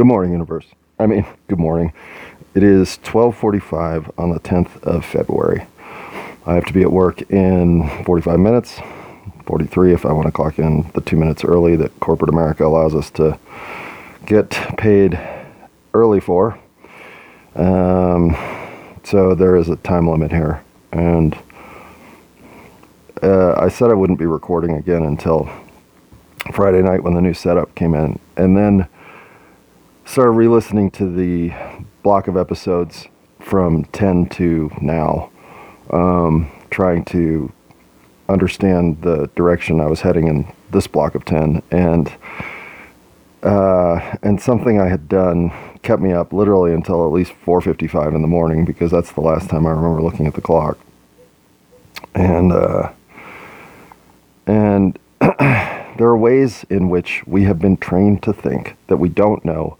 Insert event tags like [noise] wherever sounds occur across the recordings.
Good morning, universe. I mean, [laughs] good morning. It is 12:45 on the 10th of February. I have to be at work in 45 minutes, 43 if I want to clock in the 2 minutes early that corporate America allows us to get paid early for. Um, so there is a time limit here and uh, I said I wouldn't be recording again until Friday night when the new setup came in, and then started re-listening to the block of episodes from 10 to now, um, trying to understand the direction I was heading in this block of 10, and uh, and something I had done kept me up literally until at least 4:55 in the morning because that's the last time I remember looking at the clock, and. Uh, and [clears throat] there are ways in which we have been trained to think that we don't know,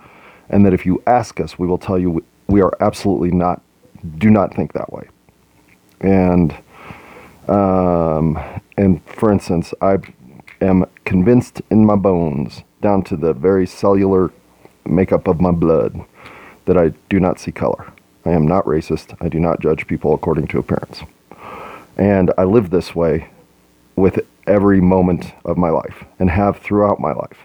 and that if you ask us, we will tell you we are absolutely not, do not think that way. And, um, and for instance, I am convinced in my bones, down to the very cellular makeup of my blood, that I do not see color. I am not racist. I do not judge people according to appearance. And I live this way with every moment of my life and have throughout my life.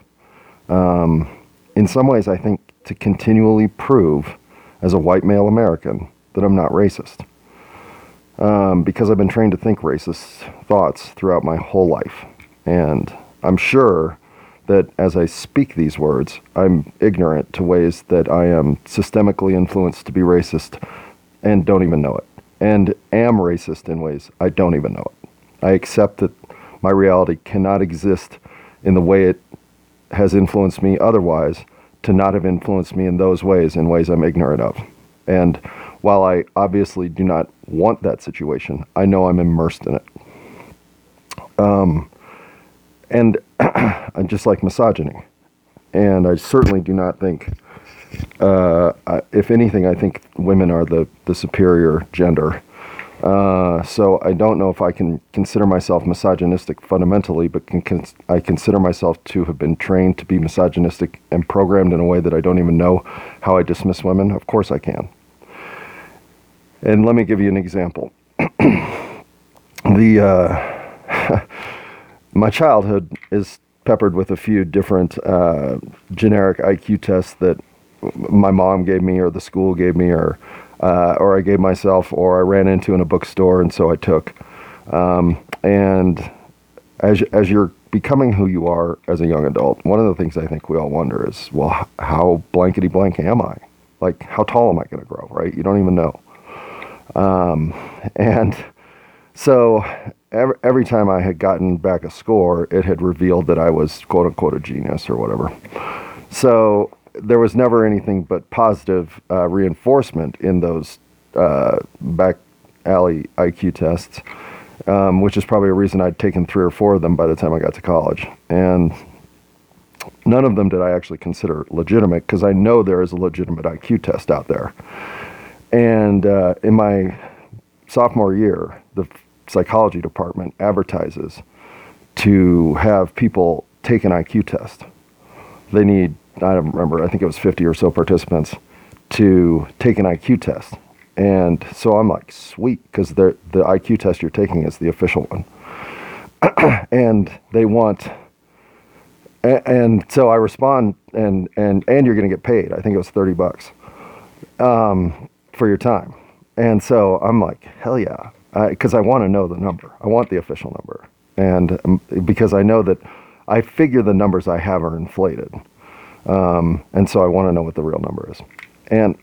Um, in some ways, I think to continually prove as a white male American that I'm not racist. Um, because I've been trained to think racist thoughts throughout my whole life. And I'm sure that as I speak these words, I'm ignorant to ways that I am systemically influenced to be racist and don't even know it. And am racist in ways I don't even know it. I accept that my reality cannot exist in the way it has influenced me otherwise to not have influenced me in those ways, in ways I'm ignorant of. And while I obviously do not want that situation, I know I'm immersed in it. Um, and [clears throat] I just like misogyny. And I certainly do not think, uh, if anything, I think women are the, the superior gender. Uh, so I don't know if I can consider myself misogynistic fundamentally, but can, I consider myself to have been trained to be misogynistic and programmed in a way that I don't even know how I dismiss women? Of course I can. And let me give you an example. [clears throat] the uh, [laughs] my childhood is peppered with a few different uh, generic IQ tests that my mom gave me, or the school gave me, or uh, or I gave myself, or I ran into in a bookstore, and so I took. Um, and as as you're becoming who you are as a young adult, one of the things I think we all wonder is, well, how blankety blank am I? Like, how tall am I going to grow? Right? You don't even know. Um, and so every, every time I had gotten back a score, it had revealed that I was quote unquote a genius or whatever. So there was never anything but positive uh, reinforcement in those uh, back alley IQ tests, um, which is probably a reason I'd taken three or four of them by the time I got to college. And none of them did I actually consider legitimate because I know there is a legitimate IQ test out there. And uh, in my sophomore year, the psychology department advertises to have people take an IQ test. They need I don't remember, I think it was 50 or so participants to take an IQ test. And so I'm like, sweet, because the IQ test you're taking is the official one. [clears throat] and they want, and, so I respond, and, and, and you're going to get paid. I think it was 30 bucks um, for your time. And so I'm like, hell yeah, because I, I want to know the number. I want the official number. And um, because I know that I figure the numbers I have are inflated. Um, and so I want to know what the real number is. And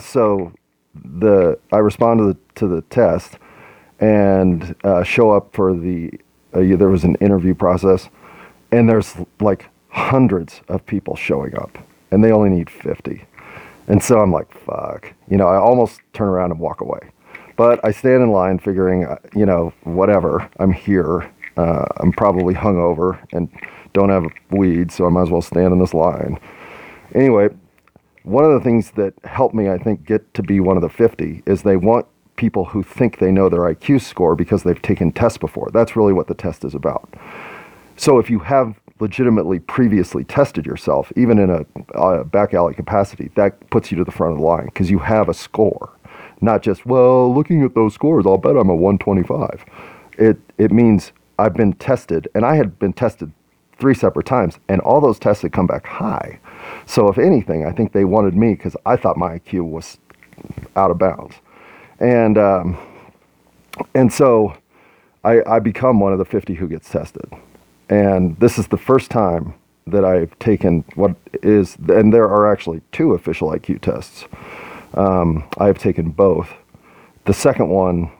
[clears throat] so the I respond to the, to the test and uh, show up for the uh, there was an interview process and there's like hundreds of people showing up and they only need 50 and so i'm like fuck you know i almost turn around and walk away. But i stand in line figuring uh, you know whatever i'm here uh, i'm probably hungover and don't have weed, so I might as well stand in this line. Anyway, one of the things that helped me, I think, get to be one of the 50 is they want people who think they know their IQ score because they've taken tests before. That's really what the test is about. So if you have legitimately previously tested yourself, even in a, a back alley capacity, that puts you to the front of the line because you have a score. Not just, well, looking at those scores, I'll bet I'm a 125. It, it means I've been tested, and I had been tested three separate times, and all those tests had come back high. So, if anything, I think they wanted me because I thought my IQ was out of bounds. And, um, and so I, I become one of the 50 who gets tested. And this is the first time that I've taken what is, and there are actually two official IQ tests. Um, I have taken both. The second one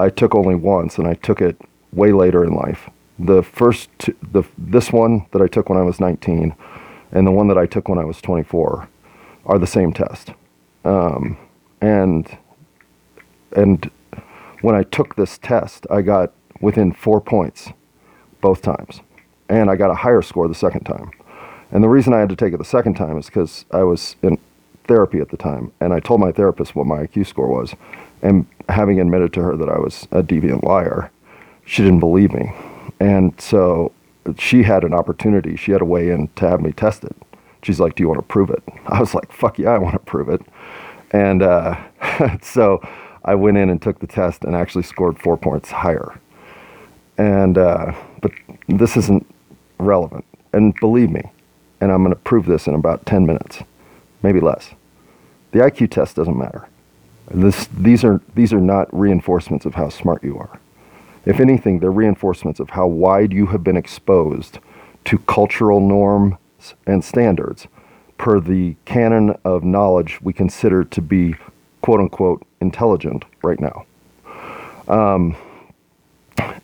I took only once, and I took it way later in life. The first, the this one that I took when I was 19, and the one that I took when I was 24, are the same test. Um, and and when I took this test, I got within four points both times, and I got a higher score the second time. And the reason I had to take it the second time is because I was in therapy at the time, and I told my therapist what my IQ score was, and having admitted to her that I was a deviant liar, she didn't believe me, and so she had an opportunity. She had a way in to have me tested. She's like, "Do you want to prove it?" I was like, "Fuck yeah, I want to prove it," and uh, [laughs] so I went in and took the test and actually scored four points higher. And uh, but this isn't relevant. And believe me, and I'm going to prove this in about 10 minutes, maybe less. The IQ test doesn't matter. This, these, are, these are not reinforcements of how smart you are. If anything, they're reinforcements of how wide you have been exposed to cultural norms and standards per the canon of knowledge we consider to be quote unquote intelligent right now. Um,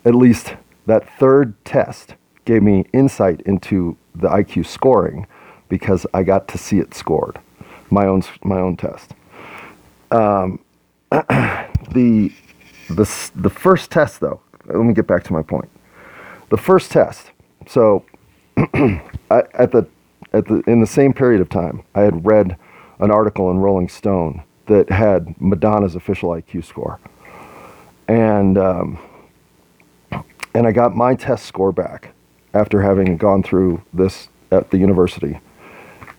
at least that third test gave me insight into the IQ scoring because I got to see it scored, my own my own test. Um, [clears throat] the the the first test though, let me get back to my point. The first test. So [clears throat] at the at the in the same period of time, I had read an article in Rolling Stone that had Madonna's official IQ score, and um, and I got my test score back after having gone through this at the university.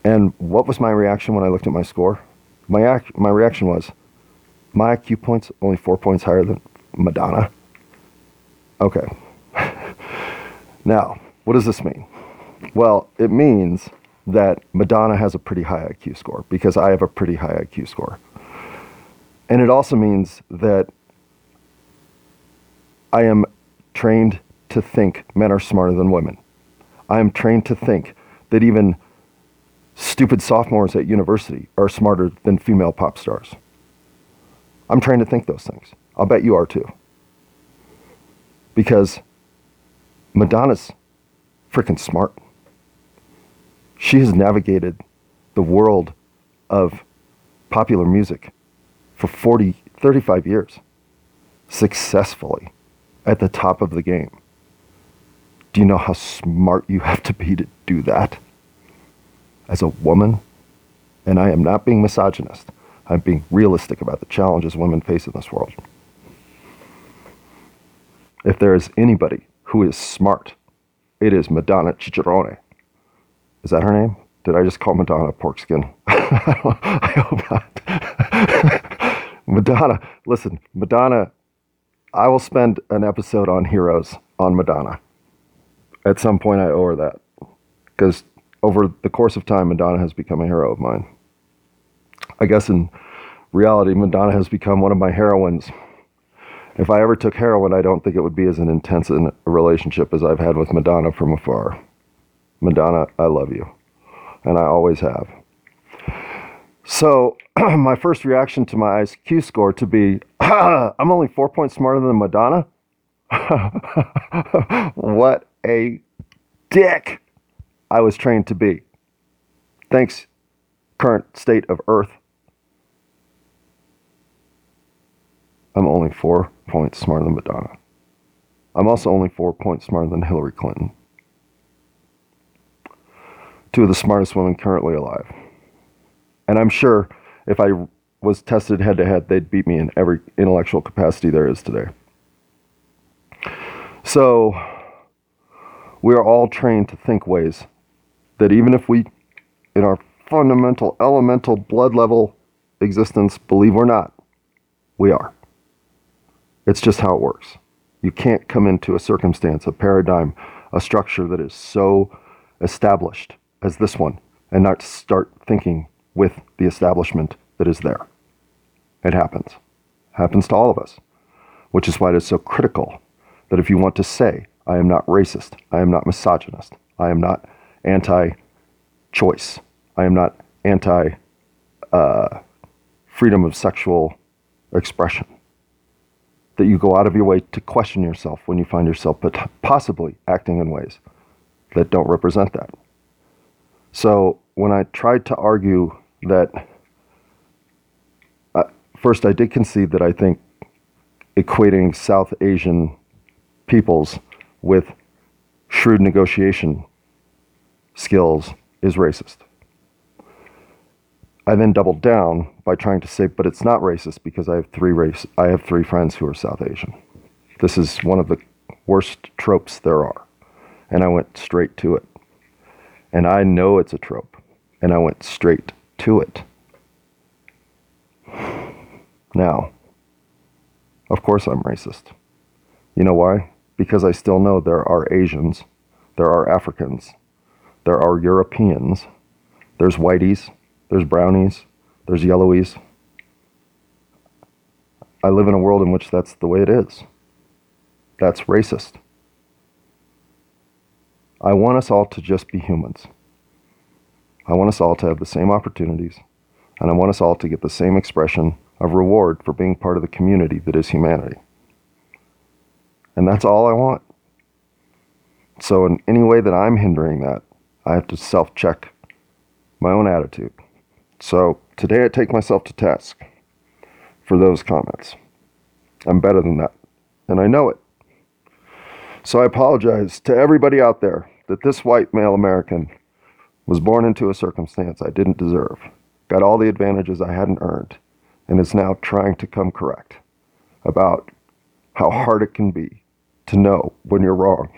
And what was my reaction when I looked at my score? My, ac- my reaction was, my IQ points only four points higher than Madonna. Okay. now, what does this mean? Well, it means that Madonna has a pretty high IQ score because I have a pretty high IQ score. And it also means that I am trained to think men are smarter than women. I am trained to think that even stupid sophomores at university are smarter than female pop stars. I'm trained to think those things. I'll bet you are too. Because Madonna's freaking smart. She has navigated the world of popular music for 40, 35 years successfully at the top of the game. Do you know how smart you have to be to do that? As a woman, and I am not being misogynist, I'm being realistic about the challenges women face in this world. If there is anybody who is smart, it is Madonna Cicciarone. Is that her name? Did I just call Madonna Porkskin? [laughs] I hope not. [laughs] Madonna, listen, Madonna I will spend an episode on heroes on Madonna. At some point, I owe her that because over the course of time, Madonna has become a hero of mine. I guess in reality, Madonna has become one of my heroines. If I ever took heroin, I don't think it would be as an intense a relationship as I've had with Madonna from afar. Madonna, I love you, and I always have. So, [clears throat] my first reaction to my IQ score to be, [clears throat] I'm only four points smarter than Madonna. [laughs] what a dick I was trained to be. Thanks, current state of Earth. I'm only four points smarter than Madonna. I'm also only four points smarter than Hillary Clinton. Two of the smartest women currently alive. And I'm sure if I was tested head to head, they'd beat me in every intellectual capacity there is today. So, We are all trained to think ways that even if we, in our fundamental, elemental, blood level existence, believe we're not, we are. It's just how it works. You can't come into a circumstance, a paradigm, a structure that is so established as this one and not start thinking with the establishment that is there. It happens. It happens to all of us, which is why it is so critical that if you want to say, I am not racist, I am not misogynist, I am not anti choice, I am not anti uh, freedom of sexual expression, that you go out of your way to question yourself when you find yourself but possibly acting in ways that don't represent that. So when I tried to argue that, uh, first I did concede that I think equating South Asian peoples with shrewd negotiation skills is racist. I then doubled down by trying to say, but it's not racist because I have three race I have three friends who are South Asian. This is one of the worst tropes there are. And I went straight to it. And I know it's a trope. And I went straight to it. Now, of course I'm racist. You know why? Because I still know there are Asians, there are Africans, there are Europeans, there's whiteys, there's brownies, there's yellowies. I live in a world in which that's the way it is. That's racist. I want us all to just be humans. I want us all to have the same opportunities, and I want us all to get the same expression of reward for being part of the community that is humanity. And that's all I want. So, in any way that I'm hindering that, I have to self check my own attitude. So, today I take myself to task for those comments. I'm better than that, and I know it. So, I apologize to everybody out there that this white male American was born into a circumstance I didn't deserve, got all the advantages I hadn't earned, and is now trying to come correct about how hard it can be to know when you're wrong